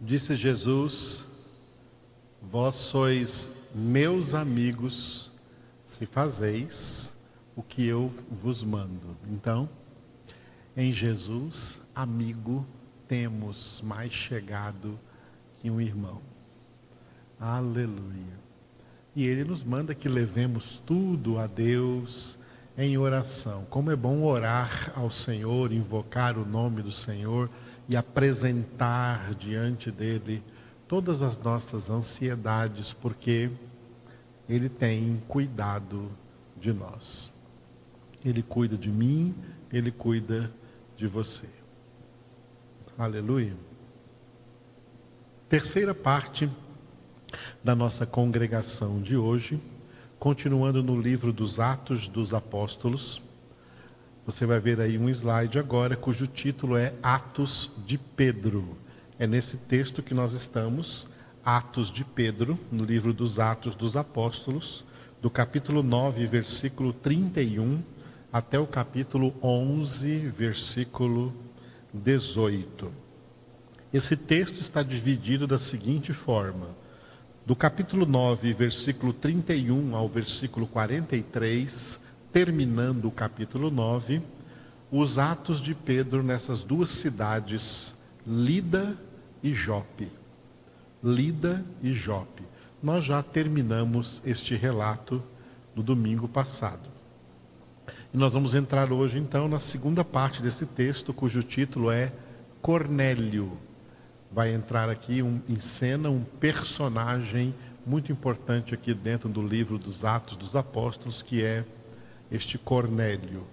Disse Jesus: Vós sois meus amigos se fazeis o que eu vos mando. Então, em Jesus, amigo, temos mais chegado que um irmão. Aleluia. E ele nos manda que levemos tudo a Deus em oração. Como é bom orar ao Senhor, invocar o nome do Senhor e apresentar diante dele todas as nossas ansiedades, porque ele tem cuidado de nós. Ele cuida de mim, ele cuida de você. Aleluia. Terceira parte da nossa congregação de hoje, continuando no livro dos Atos dos Apóstolos. Você vai ver aí um slide agora cujo título é Atos de Pedro. É nesse texto que nós estamos, Atos de Pedro, no livro dos Atos dos Apóstolos, do capítulo 9, versículo 31 até o capítulo 11, versículo 18. Esse texto está dividido da seguinte forma: do capítulo 9, versículo 31 ao versículo 43, terminando o capítulo 9, os atos de Pedro nessas duas cidades, Lida e Jope. Lida e Jope. Nós já terminamos este relato no domingo passado. E nós vamos entrar hoje então na segunda parte desse texto, cujo título é Cornélio. Vai entrar aqui um, em cena um personagem muito importante aqui dentro do livro dos Atos dos Apóstolos, que é este Cornélio.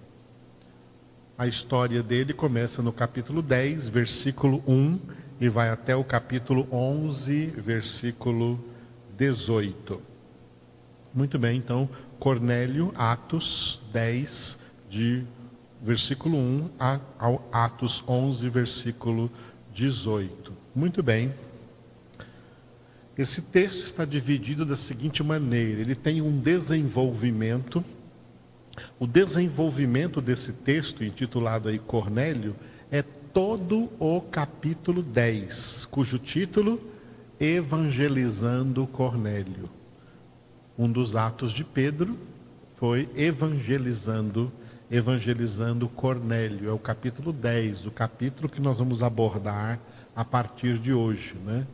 A história dele começa no capítulo 10, versículo 1, e vai até o capítulo 11, versículo 18. Muito bem, então, Cornélio, Atos 10, de versículo 1 a, ao Atos 11, versículo 18. Muito bem. Esse texto está dividido da seguinte maneira: ele tem um desenvolvimento o desenvolvimento desse texto, intitulado aí Cornélio, é todo o capítulo 10, cujo título Evangelizando Cornélio. Um dos atos de Pedro foi evangelizando evangelizando Cornélio. É o capítulo 10, o capítulo que nós vamos abordar a partir de hoje, né?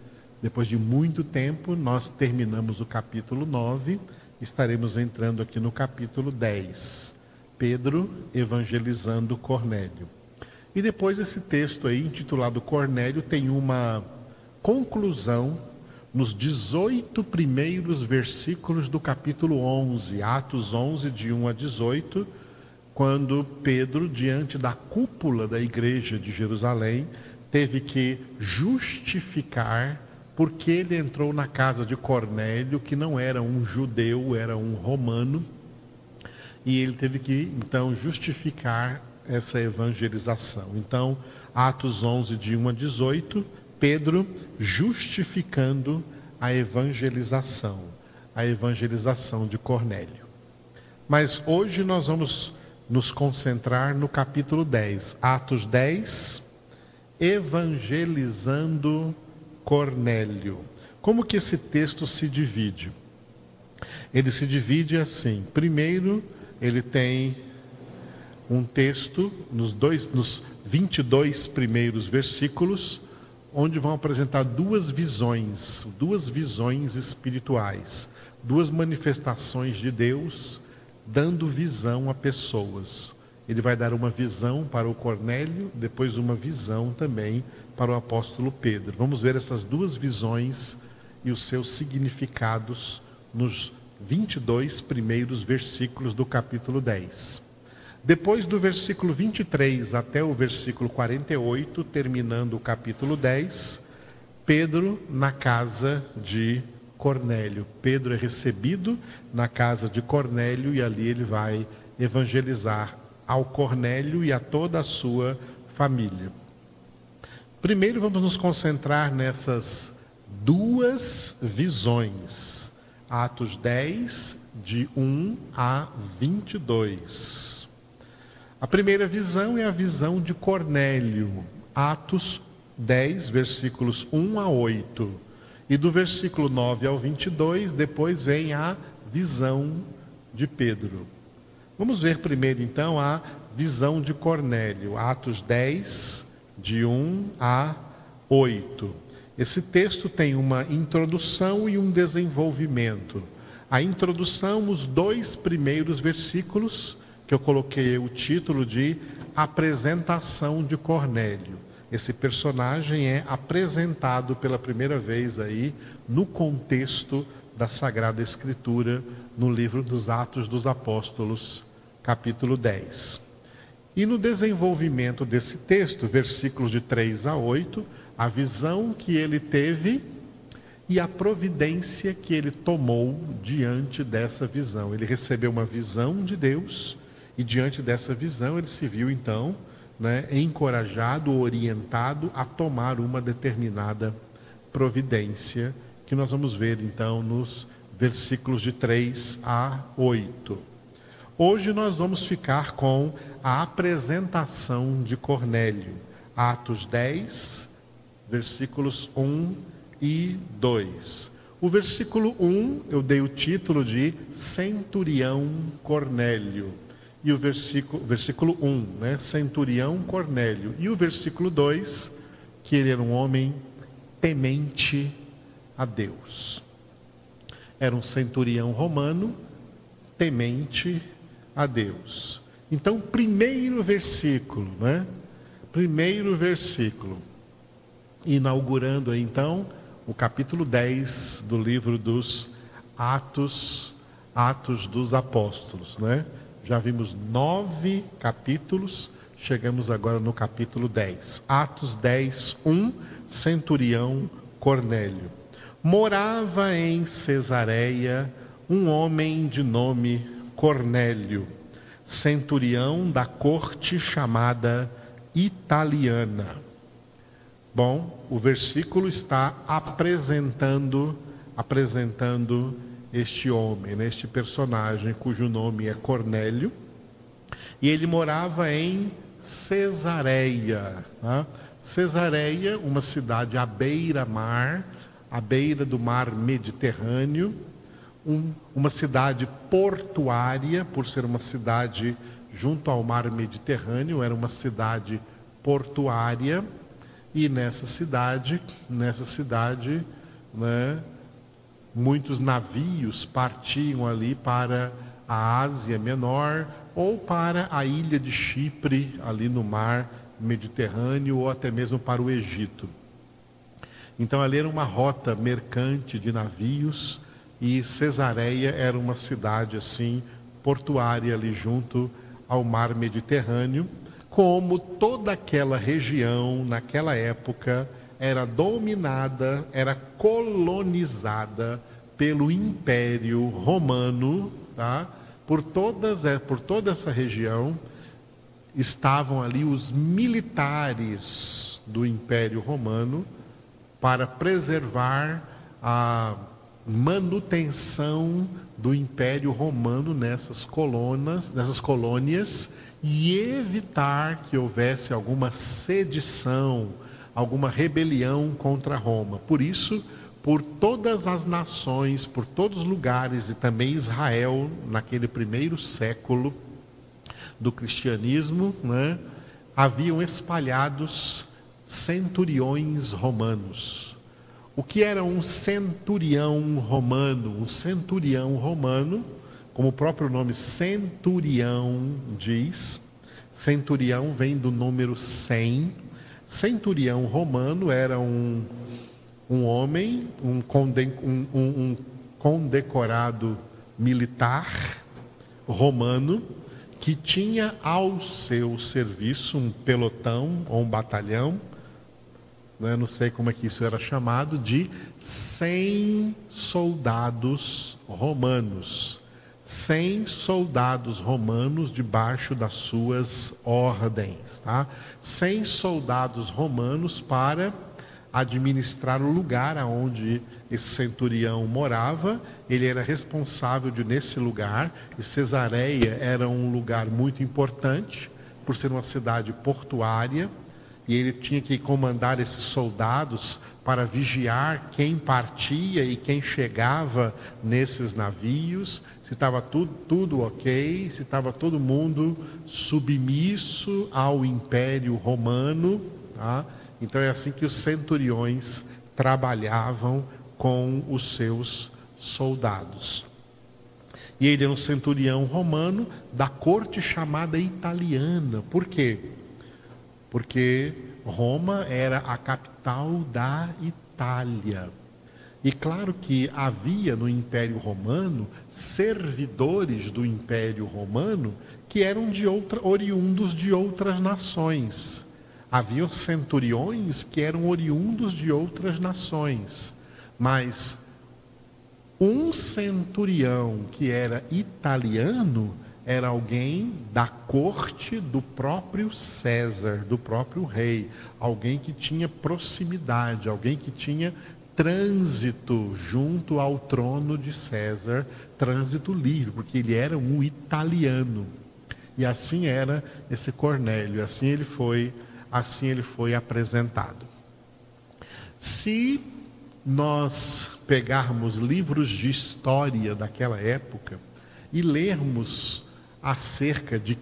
Depois de muito tempo, nós terminamos o capítulo 9 estaremos entrando aqui no capítulo 10. Pedro evangelizando Cornélio. E depois esse texto aí, intitulado Cornélio, tem uma conclusão nos 18 primeiros versículos do capítulo 11, Atos 11, de 1 a 18, quando Pedro, diante da cúpula da igreja de Jerusalém, teve que justificar porque ele entrou na casa de Cornélio, que não era um judeu, era um romano, e ele teve que então justificar essa evangelização. Então, Atos 11, de 1 a 18, Pedro justificando a evangelização, a evangelização de Cornélio. Mas hoje nós vamos nos concentrar no capítulo 10, Atos 10, evangelizando Cornélio. Como que esse texto se divide? Ele se divide assim. Primeiro, ele tem um texto nos dois nos 22 primeiros versículos, onde vão apresentar duas visões, duas visões espirituais, duas manifestações de Deus dando visão a pessoas. Ele vai dar uma visão para o Cornélio, depois uma visão também para o apóstolo Pedro. Vamos ver essas duas visões e os seus significados nos 22 primeiros versículos do capítulo 10. Depois do versículo 23 até o versículo 48, terminando o capítulo 10, Pedro na casa de Cornélio. Pedro é recebido na casa de Cornélio e ali ele vai evangelizar ao Cornélio e a toda a sua família. Primeiro vamos nos concentrar nessas duas visões. Atos 10, de 1 a 22. A primeira visão é a visão de Cornélio, Atos 10, versículos 1 a 8. E do versículo 9 ao 22, depois vem a visão de Pedro. Vamos ver primeiro então a visão de Cornélio, Atos 10, de 1 a 8. Esse texto tem uma introdução e um desenvolvimento. A introdução, os dois primeiros versículos, que eu coloquei o título de Apresentação de Cornélio. Esse personagem é apresentado pela primeira vez aí no contexto da Sagrada Escritura, no livro dos Atos dos Apóstolos, capítulo 10. E no desenvolvimento desse texto, versículos de 3 a 8, a visão que ele teve e a providência que ele tomou diante dessa visão. Ele recebeu uma visão de Deus e diante dessa visão ele se viu então né, encorajado, orientado a tomar uma determinada providência que nós vamos ver então nos versículos de 3 a 8. Hoje nós vamos ficar com a apresentação de Cornélio, Atos 10, versículos 1 e 2. O versículo 1 eu dei o título de Centurião Cornélio. E o versículo, versículo 1, né? Centurião Cornélio. E o versículo 2, que ele era um homem temente a Deus. Era um centurião romano, temente a Deus. Então, primeiro versículo, né? Primeiro versículo, inaugurando então o capítulo 10 do livro dos Atos, Atos dos Apóstolos, né? Já vimos nove capítulos, chegamos agora no capítulo 10. Atos 10, 1, centurião Cornélio. Morava em Cesareia um homem de nome Cornélio, centurião da corte chamada italiana. Bom, o versículo está apresentando apresentando este homem, né, este personagem cujo nome é Cornélio, e ele morava em Cesareia. Né? Cesareia, uma cidade à beira-mar, à beira do mar Mediterrâneo, um, uma cidade portuária, por ser uma cidade junto ao mar Mediterrâneo, era uma cidade portuária, e nessa cidade, nessa cidade, né, muitos navios partiam ali para a Ásia Menor ou para a ilha de Chipre, ali no mar Mediterrâneo, ou até mesmo para o Egito. Então ali era uma rota mercante de navios e Cesareia era uma cidade assim portuária ali junto ao mar Mediterrâneo, como toda aquela região naquela época era dominada, era colonizada pelo Império Romano, tá? Por todas é, por toda essa região estavam ali os militares do Império Romano para preservar a manutenção do Império Romano nessas colonas, nessas colônias e evitar que houvesse alguma sedição, alguma rebelião contra Roma. Por isso, por todas as nações, por todos os lugares e também Israel naquele primeiro século do cristianismo, né, haviam espalhados centuriões romanos o que era um centurião romano? Um centurião romano, como o próprio nome centurião diz, centurião vem do número 100. Centurião romano era um, um homem, um, conde, um, um, um condecorado militar romano que tinha ao seu serviço um pelotão ou um batalhão né, não sei como é que isso era chamado, de 100 soldados romanos. 100 soldados romanos debaixo das suas ordens. Tá? 100 soldados romanos para administrar o lugar aonde esse centurião morava. Ele era responsável de, nesse lugar, e Cesareia era um lugar muito importante, por ser uma cidade portuária e ele tinha que comandar esses soldados para vigiar quem partia e quem chegava nesses navios, se estava tudo, tudo ok, se estava todo mundo submisso ao Império Romano. Tá? Então é assim que os centuriões trabalhavam com os seus soldados. E ele é um centurião romano da corte chamada italiana. Por quê? Porque Roma era a capital da Itália. E claro que havia no Império Romano servidores do Império Romano que eram de outra, oriundos de outras nações. Havia centuriões que eram oriundos de outras nações. Mas um centurião que era italiano era alguém da corte do próprio César, do próprio rei, alguém que tinha proximidade, alguém que tinha trânsito junto ao trono de César, trânsito livre, porque ele era um italiano. E assim era esse Cornélio, assim ele foi, assim ele foi apresentado. Se nós pegarmos livros de história daquela época e lermos acerca de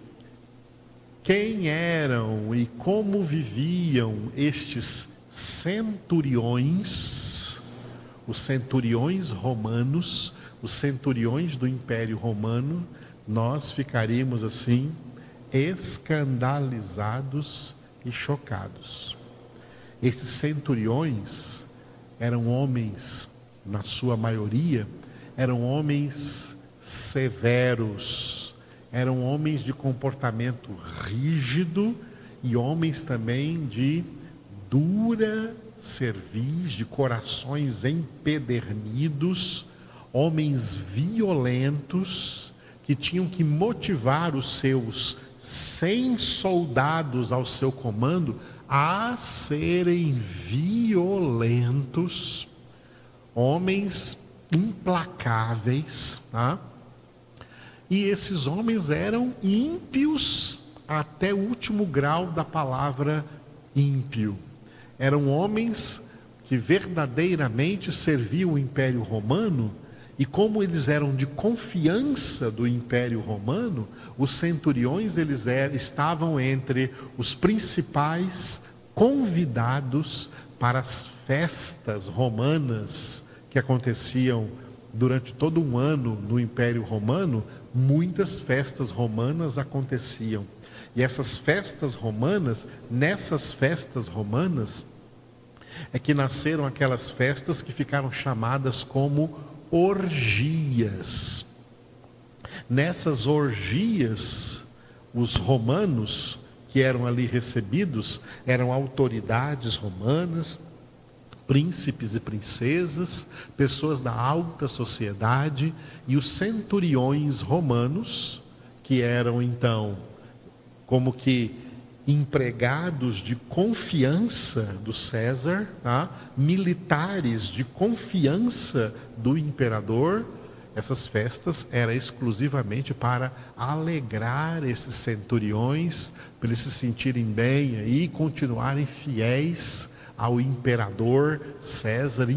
quem eram e como viviam estes centuriões, os centuriões romanos, os centuriões do Império Romano, nós ficaríamos assim escandalizados e chocados. Esses centuriões eram homens, na sua maioria, eram homens severos, eram homens de comportamento rígido e homens também de dura cerviz, de corações empedernidos, homens violentos que tinham que motivar os seus cem soldados ao seu comando a serem violentos, homens implacáveis, tá? E esses homens eram ímpios até o último grau da palavra ímpio. Eram homens que verdadeiramente serviam o Império Romano e como eles eram de confiança do Império Romano, os centuriões eles eram, estavam entre os principais convidados para as festas romanas que aconteciam durante todo um ano no Império Romano, muitas festas romanas aconteciam. E essas festas romanas, nessas festas romanas, é que nasceram aquelas festas que ficaram chamadas como orgias. Nessas orgias, os romanos que eram ali recebidos eram autoridades romanas, príncipes e princesas, pessoas da alta sociedade e os centuriões romanos, que eram então como que empregados de confiança do César, tá? militares de confiança do imperador. Essas festas eram exclusivamente para alegrar esses centuriões, para eles se sentirem bem e continuarem fiéis ao imperador César,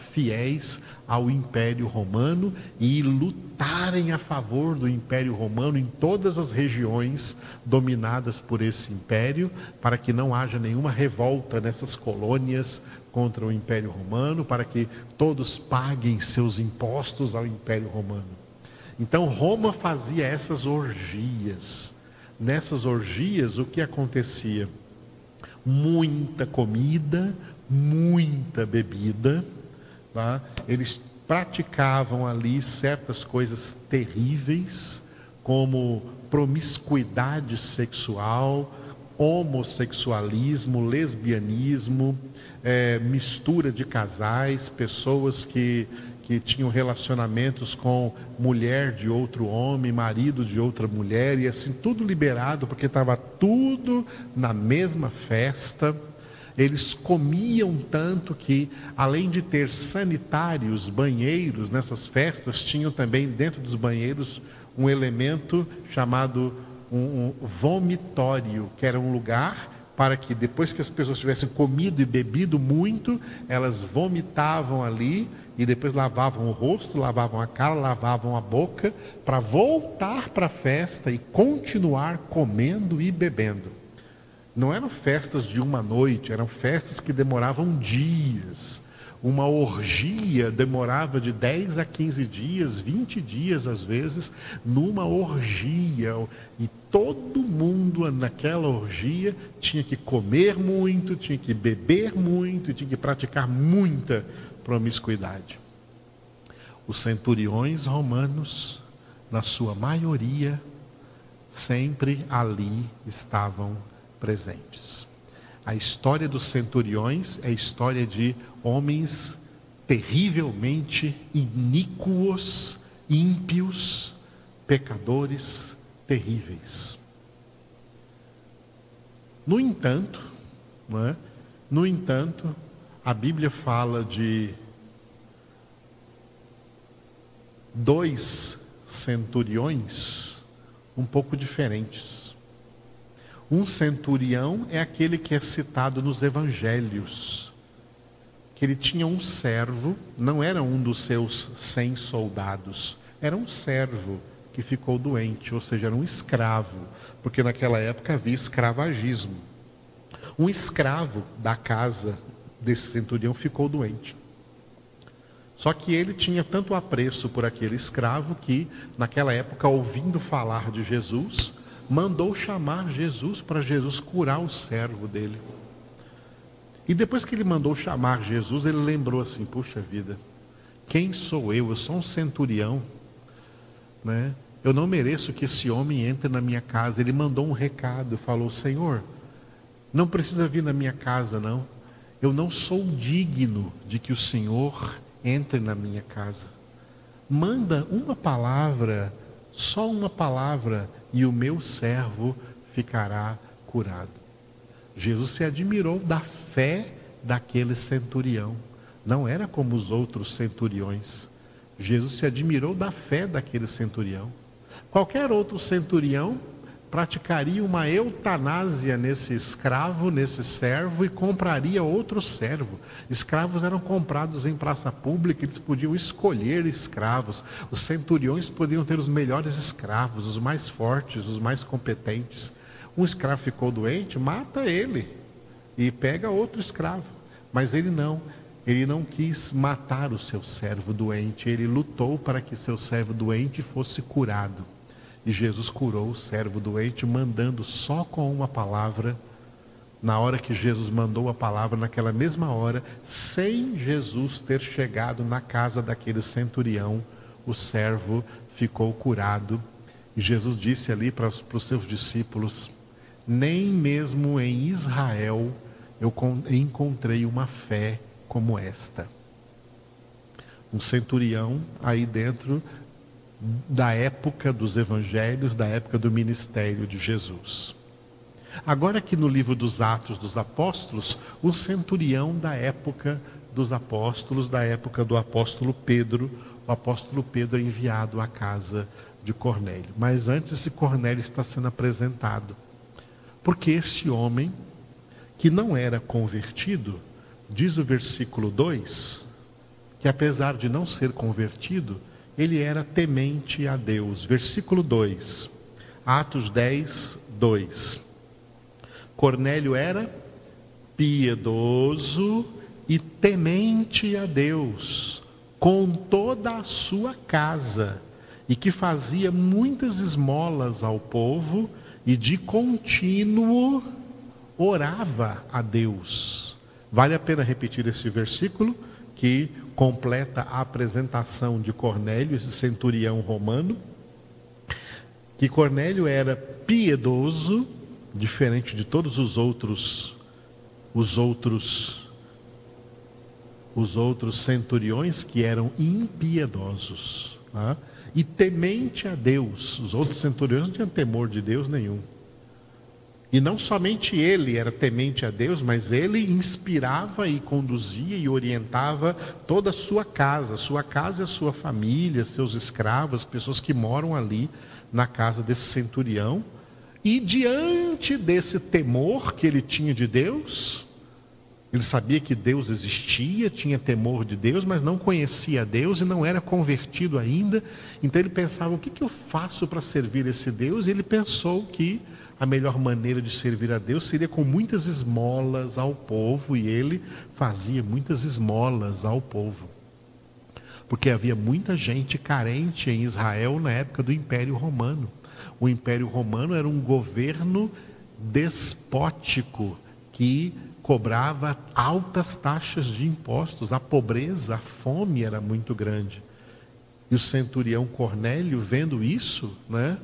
fiéis ao Império Romano e lutarem a favor do Império Romano em todas as regiões dominadas por esse império, para que não haja nenhuma revolta nessas colônias contra o Império Romano, para que todos paguem seus impostos ao Império Romano. Então Roma fazia essas orgias. Nessas orgias, o que acontecia? Muita comida, muita bebida. Tá? Eles praticavam ali certas coisas terríveis, como promiscuidade sexual, homossexualismo, lesbianismo, é, mistura de casais, pessoas que que tinham relacionamentos com mulher de outro homem, marido de outra mulher, e assim, tudo liberado, porque estava tudo na mesma festa. Eles comiam tanto que, além de ter sanitários, banheiros nessas festas, tinham também dentro dos banheiros um elemento chamado um, um vomitório, que era um lugar para que depois que as pessoas tivessem comido e bebido muito, elas vomitavam ali e depois lavavam o rosto, lavavam a cara, lavavam a boca, para voltar para a festa e continuar comendo e bebendo. Não eram festas de uma noite, eram festas que demoravam dias. Uma orgia demorava de 10 a 15 dias, 20 dias às vezes, numa orgia. E todo mundo naquela orgia tinha que comer muito, tinha que beber muito, tinha que praticar muita promiscuidade. Os centuriões romanos, na sua maioria, sempre ali estavam presentes. A história dos centuriões é história de homens terrivelmente iníquos, ímpios, pecadores terríveis. No entanto, é? no entanto, a Bíblia fala de dois centuriões um pouco diferentes. Um centurião é aquele que é citado nos evangelhos, que ele tinha um servo, não era um dos seus cem soldados, era um servo que ficou doente, ou seja, era um escravo, porque naquela época havia escravagismo. Um escravo da casa desse centurião ficou doente. Só que ele tinha tanto apreço por aquele escravo que, naquela época, ouvindo falar de Jesus, mandou chamar Jesus para Jesus curar o servo dele. E depois que ele mandou chamar Jesus, ele lembrou assim: puxa vida, quem sou eu? Eu sou um centurião, né? Eu não mereço que esse homem entre na minha casa. Ele mandou um recado, falou: Senhor, não precisa vir na minha casa, não. Eu não sou digno de que o Senhor entre na minha casa. Manda uma palavra, só uma palavra, e o meu servo ficará curado. Jesus se admirou da fé daquele centurião. Não era como os outros centuriões. Jesus se admirou da fé daquele centurião. Qualquer outro centurião praticaria uma eutanásia nesse escravo, nesse servo e compraria outro servo. Escravos eram comprados em praça pública, eles podiam escolher escravos. Os centuriões podiam ter os melhores escravos, os mais fortes, os mais competentes. Um escravo ficou doente, mata ele e pega outro escravo. Mas ele não. Ele não quis matar o seu servo doente, ele lutou para que seu servo doente fosse curado. E Jesus curou o servo doente, mandando só com uma palavra. Na hora que Jesus mandou a palavra, naquela mesma hora, sem Jesus ter chegado na casa daquele centurião, o servo ficou curado. E Jesus disse ali para os, para os seus discípulos: Nem mesmo em Israel eu encontrei uma fé como esta. Um centurião aí dentro da época dos evangelhos, da época do ministério de Jesus. Agora aqui no livro dos Atos dos Apóstolos, o centurião da época dos apóstolos, da época do apóstolo Pedro, o apóstolo Pedro é enviado à casa de Cornélio. Mas antes esse Cornélio está sendo apresentado. Porque este homem, que não era convertido, diz o versículo 2, que apesar de não ser convertido, ele era temente a Deus. Versículo 2, Atos 10, 2. Cornélio era piedoso e temente a Deus, com toda a sua casa, e que fazia muitas esmolas ao povo, e de contínuo orava a Deus. Vale a pena repetir esse versículo? que completa a apresentação de Cornélio, esse centurião romano, que Cornélio era piedoso, diferente de todos os outros os outros os outros centuriões que eram impiedosos, tá? e temente a Deus. Os outros centuriões não tinham temor de Deus nenhum. E não somente ele era temente a Deus, mas ele inspirava e conduzia e orientava toda a sua casa, sua casa e a sua família, seus escravos, pessoas que moram ali na casa desse centurião. E diante desse temor que ele tinha de Deus, ele sabia que Deus existia, tinha temor de Deus, mas não conhecia Deus e não era convertido ainda. Então ele pensava: o que, que eu faço para servir esse Deus? E ele pensou que a melhor maneira de servir a Deus seria com muitas esmolas ao povo, e ele fazia muitas esmolas ao povo. Porque havia muita gente carente em Israel na época do Império Romano. O Império Romano era um governo despótico que cobrava altas taxas de impostos, a pobreza, a fome era muito grande. E o centurião Cornélio, vendo isso, né,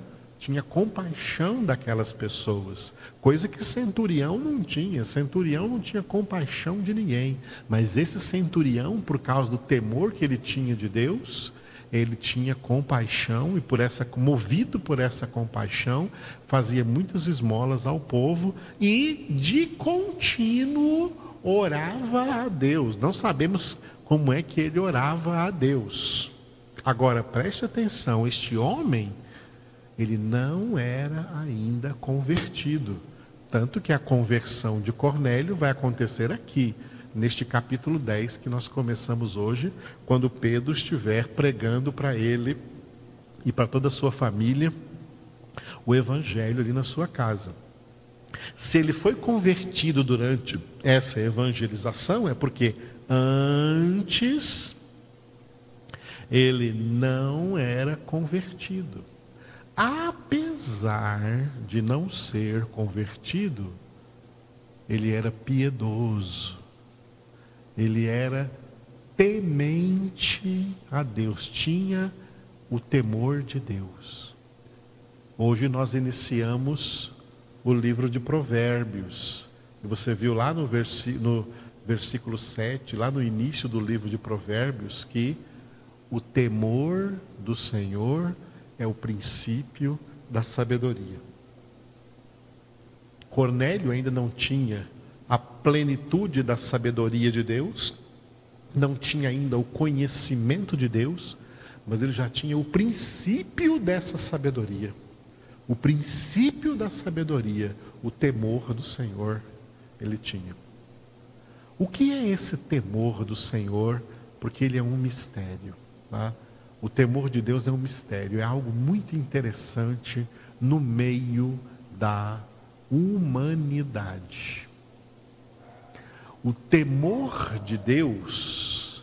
tinha compaixão daquelas pessoas, coisa que centurião não tinha. Centurião não tinha compaixão de ninguém, mas esse centurião, por causa do temor que ele tinha de Deus, ele tinha compaixão e por essa movido por essa compaixão, fazia muitas esmolas ao povo e de contínuo orava a Deus. Não sabemos como é que ele orava a Deus. Agora preste atenção, este homem ele não era ainda convertido. Tanto que a conversão de Cornélio vai acontecer aqui, neste capítulo 10 que nós começamos hoje, quando Pedro estiver pregando para ele e para toda a sua família o evangelho ali na sua casa. Se ele foi convertido durante essa evangelização, é porque antes ele não era convertido. Apesar de não ser convertido, ele era piedoso ele era temente a Deus, tinha o temor de Deus. Hoje nós iniciamos o livro de Provérbios. E você viu lá no, no versículo 7, lá no início do livro de Provérbios, que o temor do Senhor o princípio da sabedoria. Cornélio ainda não tinha a plenitude da sabedoria de Deus, não tinha ainda o conhecimento de Deus, mas ele já tinha o princípio dessa sabedoria. O princípio da sabedoria, o temor do Senhor, ele tinha. O que é esse temor do Senhor? Porque ele é um mistério. Tá? O temor de Deus é um mistério, é algo muito interessante no meio da humanidade. O temor de Deus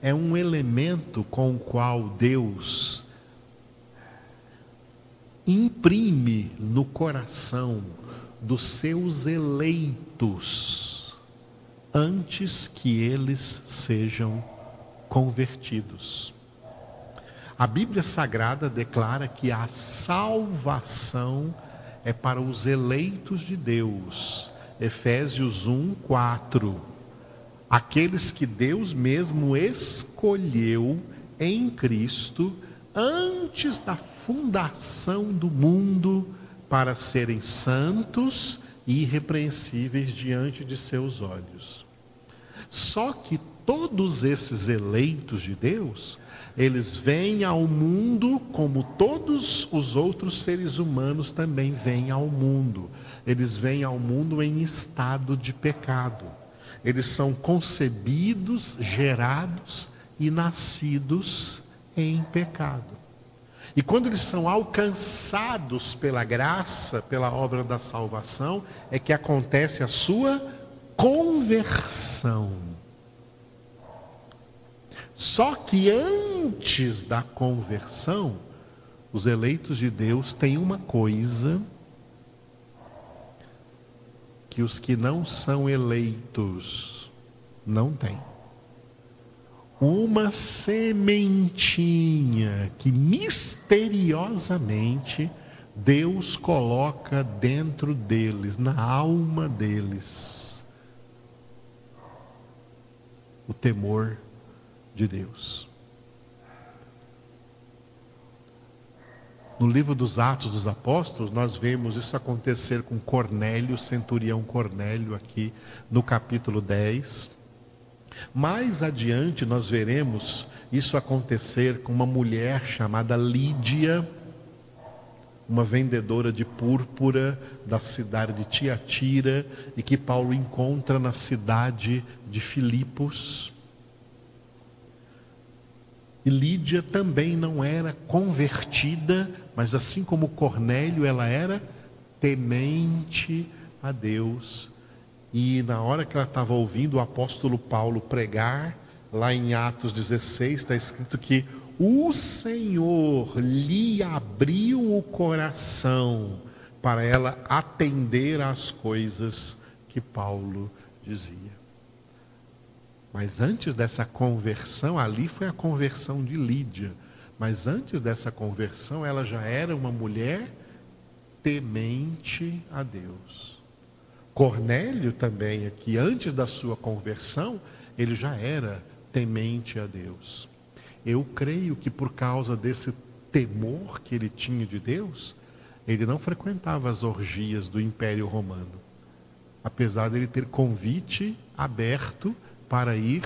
é um elemento com o qual Deus imprime no coração dos seus eleitos antes que eles sejam convertidos. A Bíblia Sagrada declara que a salvação é para os eleitos de Deus Efésios 1, 4. Aqueles que Deus mesmo escolheu em Cristo antes da fundação do mundo para serem santos e irrepreensíveis diante de seus olhos. Só que todos esses eleitos de Deus, eles vêm ao mundo como todos os outros seres humanos também vêm ao mundo eles vêm ao mundo em estado de pecado. Eles são concebidos, gerados e nascidos em pecado. E quando eles são alcançados pela graça, pela obra da salvação, é que acontece a sua conversão. Só que antes da conversão, os eleitos de Deus têm uma coisa que os que não são eleitos não têm. Uma sementinha que misteriosamente Deus coloca dentro deles, na alma deles, o temor de Deus. No livro dos Atos dos Apóstolos, nós vemos isso acontecer com Cornélio, centurião Cornélio, aqui no capítulo 10. Mais adiante, nós veremos isso acontecer com uma mulher chamada Lídia. uma vendedora de púrpura da cidade de Tiatira e que Paulo encontra na cidade de Filipos. E Lídia também não era convertida, mas assim como Cornélio, ela era temente a Deus. E na hora que ela estava ouvindo o apóstolo Paulo pregar, lá em Atos 16, está escrito que o Senhor lhe abriu o coração para ela atender às coisas que Paulo dizia. Mas antes dessa conversão, ali foi a conversão de Lídia. Mas antes dessa conversão, ela já era uma mulher temente a Deus. Cornélio também, aqui, antes da sua conversão, ele já era temente a Deus. Eu creio que por causa desse temor que ele tinha de Deus, ele não frequentava as orgias do Império Romano. Apesar de ele ter convite aberto para ir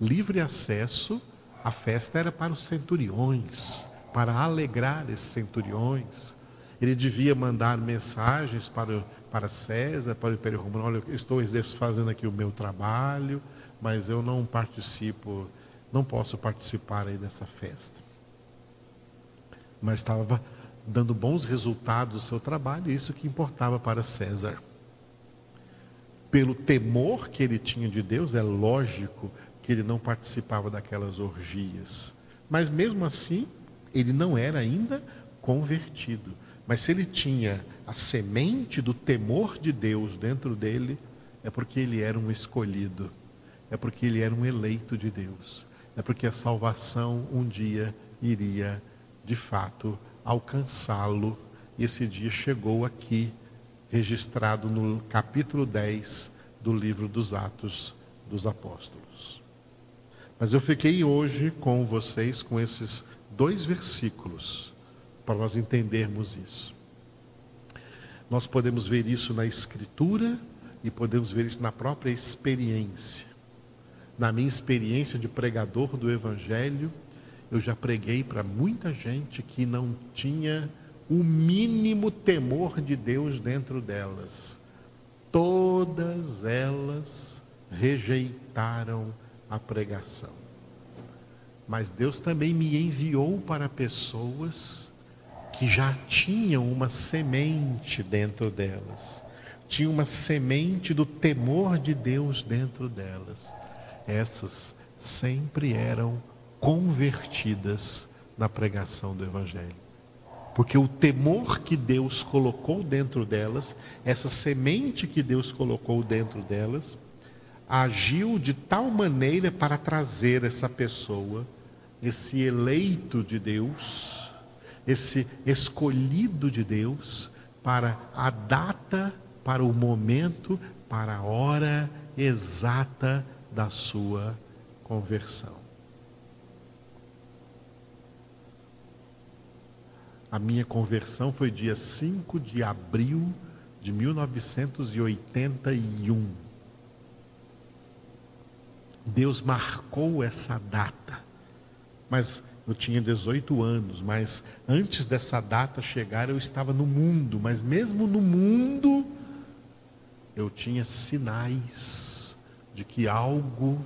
livre acesso, a festa era para os centuriões, para alegrar esses centuriões. Ele devia mandar mensagens para, para César, para o Império Romano: olha, eu estou fazendo aqui o meu trabalho, mas eu não participo, não posso participar aí dessa festa. Mas estava dando bons resultados do seu trabalho, isso que importava para César pelo temor que ele tinha de Deus, é lógico que ele não participava daquelas orgias. Mas mesmo assim, ele não era ainda convertido. Mas se ele tinha a semente do temor de Deus dentro dele, é porque ele era um escolhido, é porque ele era um eleito de Deus, é porque a salvação um dia iria, de fato, alcançá-lo. E esse dia chegou aqui registrado no capítulo 10 do livro dos Atos dos Apóstolos. Mas eu fiquei hoje com vocês com esses dois versículos para nós entendermos isso. Nós podemos ver isso na Escritura e podemos ver isso na própria experiência. Na minha experiência de pregador do Evangelho, eu já preguei para muita gente que não tinha o mínimo temor de Deus dentro delas. Todas elas rejeitaram a pregação. Mas Deus também me enviou para pessoas que já tinham uma semente dentro delas. Tinha uma semente do temor de Deus dentro delas. Essas sempre eram convertidas na pregação do Evangelho. Porque o temor que Deus colocou dentro delas, essa semente que Deus colocou dentro delas, agiu de tal maneira para trazer essa pessoa, esse eleito de Deus, esse escolhido de Deus, para a data, para o momento, para a hora exata da sua conversão. A minha conversão foi dia 5 de abril de 1981. Deus marcou essa data. Mas eu tinha 18 anos, mas antes dessa data chegar eu estava no mundo, mas mesmo no mundo eu tinha sinais de que algo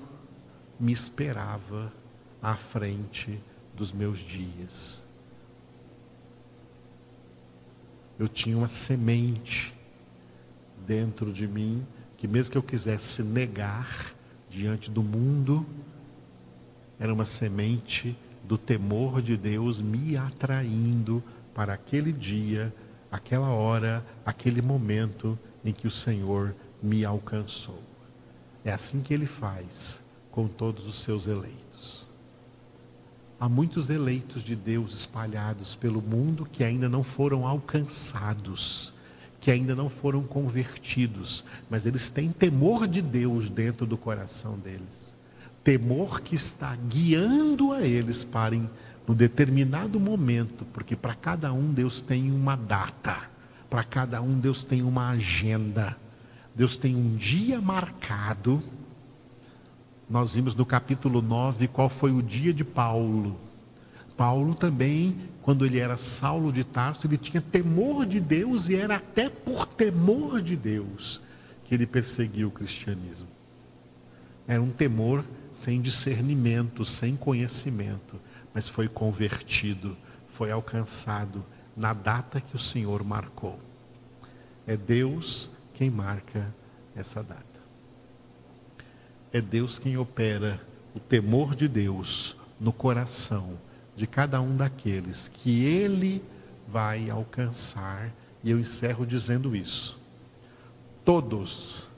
me esperava à frente dos meus dias. Eu tinha uma semente dentro de mim que mesmo que eu quisesse negar diante do mundo, era uma semente do temor de Deus me atraindo para aquele dia, aquela hora, aquele momento em que o Senhor me alcançou. É assim que ele faz com todos os seus eleitos. Há muitos eleitos de Deus espalhados pelo mundo que ainda não foram alcançados, que ainda não foram convertidos, mas eles têm temor de Deus dentro do coração deles. Temor que está guiando a eles para, em, no determinado momento, porque para cada um Deus tem uma data, para cada um Deus tem uma agenda, Deus tem um dia marcado nós vimos no capítulo 9 qual foi o dia de Paulo. Paulo também, quando ele era Saulo de Tarso, ele tinha temor de Deus e era até por temor de Deus que ele perseguiu o cristianismo. Era um temor sem discernimento, sem conhecimento, mas foi convertido, foi alcançado na data que o Senhor marcou. É Deus quem marca essa data. É Deus quem opera o temor de Deus no coração de cada um daqueles que Ele vai alcançar. E eu encerro dizendo isso. Todos,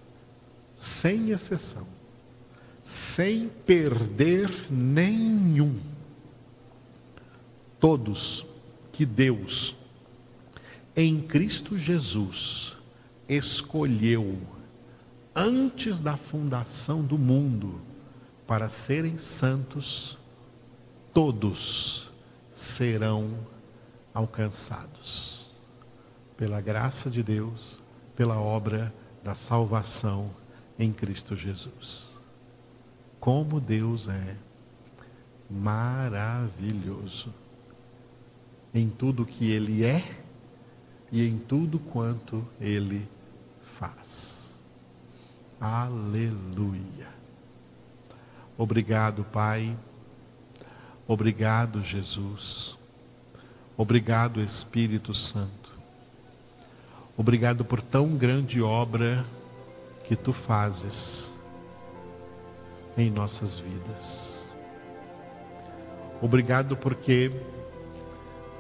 sem exceção, sem perder nenhum, todos que Deus, em Cristo Jesus, escolheu antes da fundação do mundo para serem santos, todos serão alcançados pela graça de Deus, pela obra da salvação em Cristo Jesus. Como Deus é maravilhoso em tudo que Ele é e em tudo quanto Ele faz. Aleluia. Obrigado, Pai. Obrigado, Jesus. Obrigado, Espírito Santo. Obrigado por tão grande obra que tu fazes em nossas vidas. Obrigado porque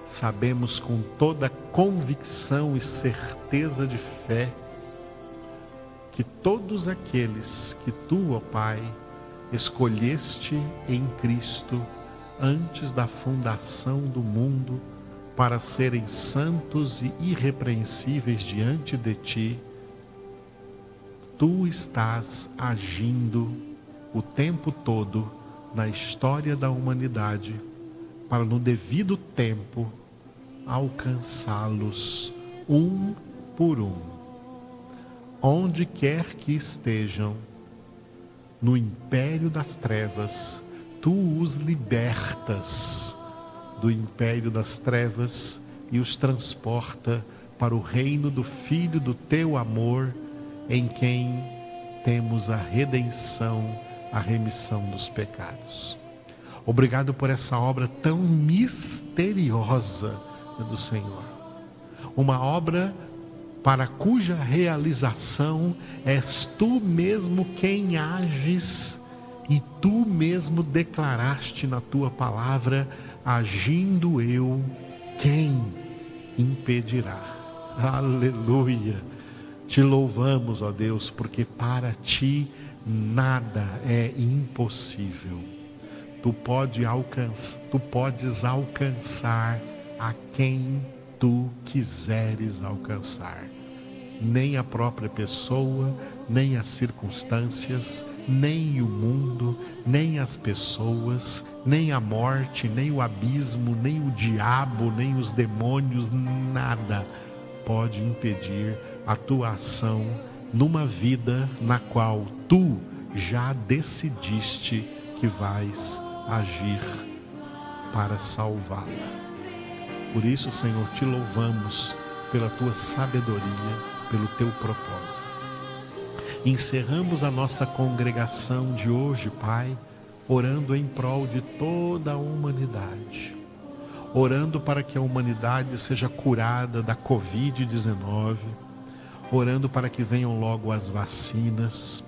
sabemos com toda convicção e certeza de fé que todos aqueles que tu, ó Pai, escolheste em Cristo antes da fundação do mundo para serem santos e irrepreensíveis diante de ti, tu estás agindo o tempo todo na história da humanidade para no devido tempo alcançá-los um por um. Onde quer que estejam, no império das trevas, tu os libertas do império das trevas e os transporta para o reino do Filho do teu amor, em quem temos a redenção, a remissão dos pecados. Obrigado por essa obra tão misteriosa do Senhor. Uma obra para cuja realização és tu mesmo quem ages e tu mesmo declaraste na tua palavra: agindo eu, quem impedirá? Aleluia! Te louvamos, ó Deus, porque para ti nada é impossível. Tu, pode alcançar, tu podes alcançar a quem tu quiseres alcançar. Nem a própria pessoa, nem as circunstâncias, nem o mundo, nem as pessoas, nem a morte, nem o abismo, nem o diabo, nem os demônios, nada pode impedir a tua ação numa vida na qual tu já decidiste que vais agir para salvá-la. Por isso, Senhor, te louvamos pela tua sabedoria, pelo teu propósito. Encerramos a nossa congregação de hoje, Pai, orando em prol de toda a humanidade. Orando para que a humanidade seja curada da Covid-19, orando para que venham logo as vacinas,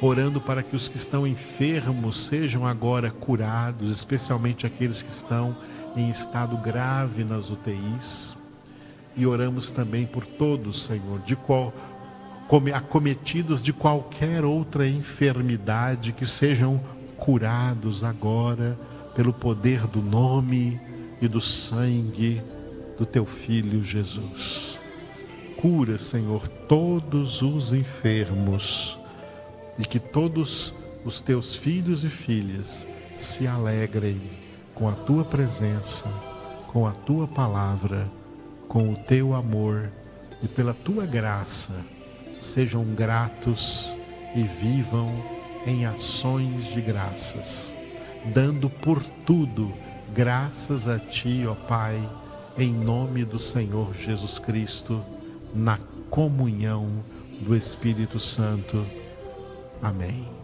orando para que os que estão enfermos sejam agora curados, especialmente aqueles que estão em estado grave nas UTIs. E oramos também por todos, Senhor, de qual acometidos de qualquer outra enfermidade que sejam curados agora pelo poder do nome e do sangue do teu filho Jesus. Cura, Senhor, todos os enfermos e que todos os teus filhos e filhas se alegrem com a tua presença, com a tua palavra, com o teu amor e pela tua graça, sejam gratos e vivam em ações de graças, dando por tudo Graças a Ti, ó Pai, em nome do Senhor Jesus Cristo, na comunhão do Espírito Santo. Amém.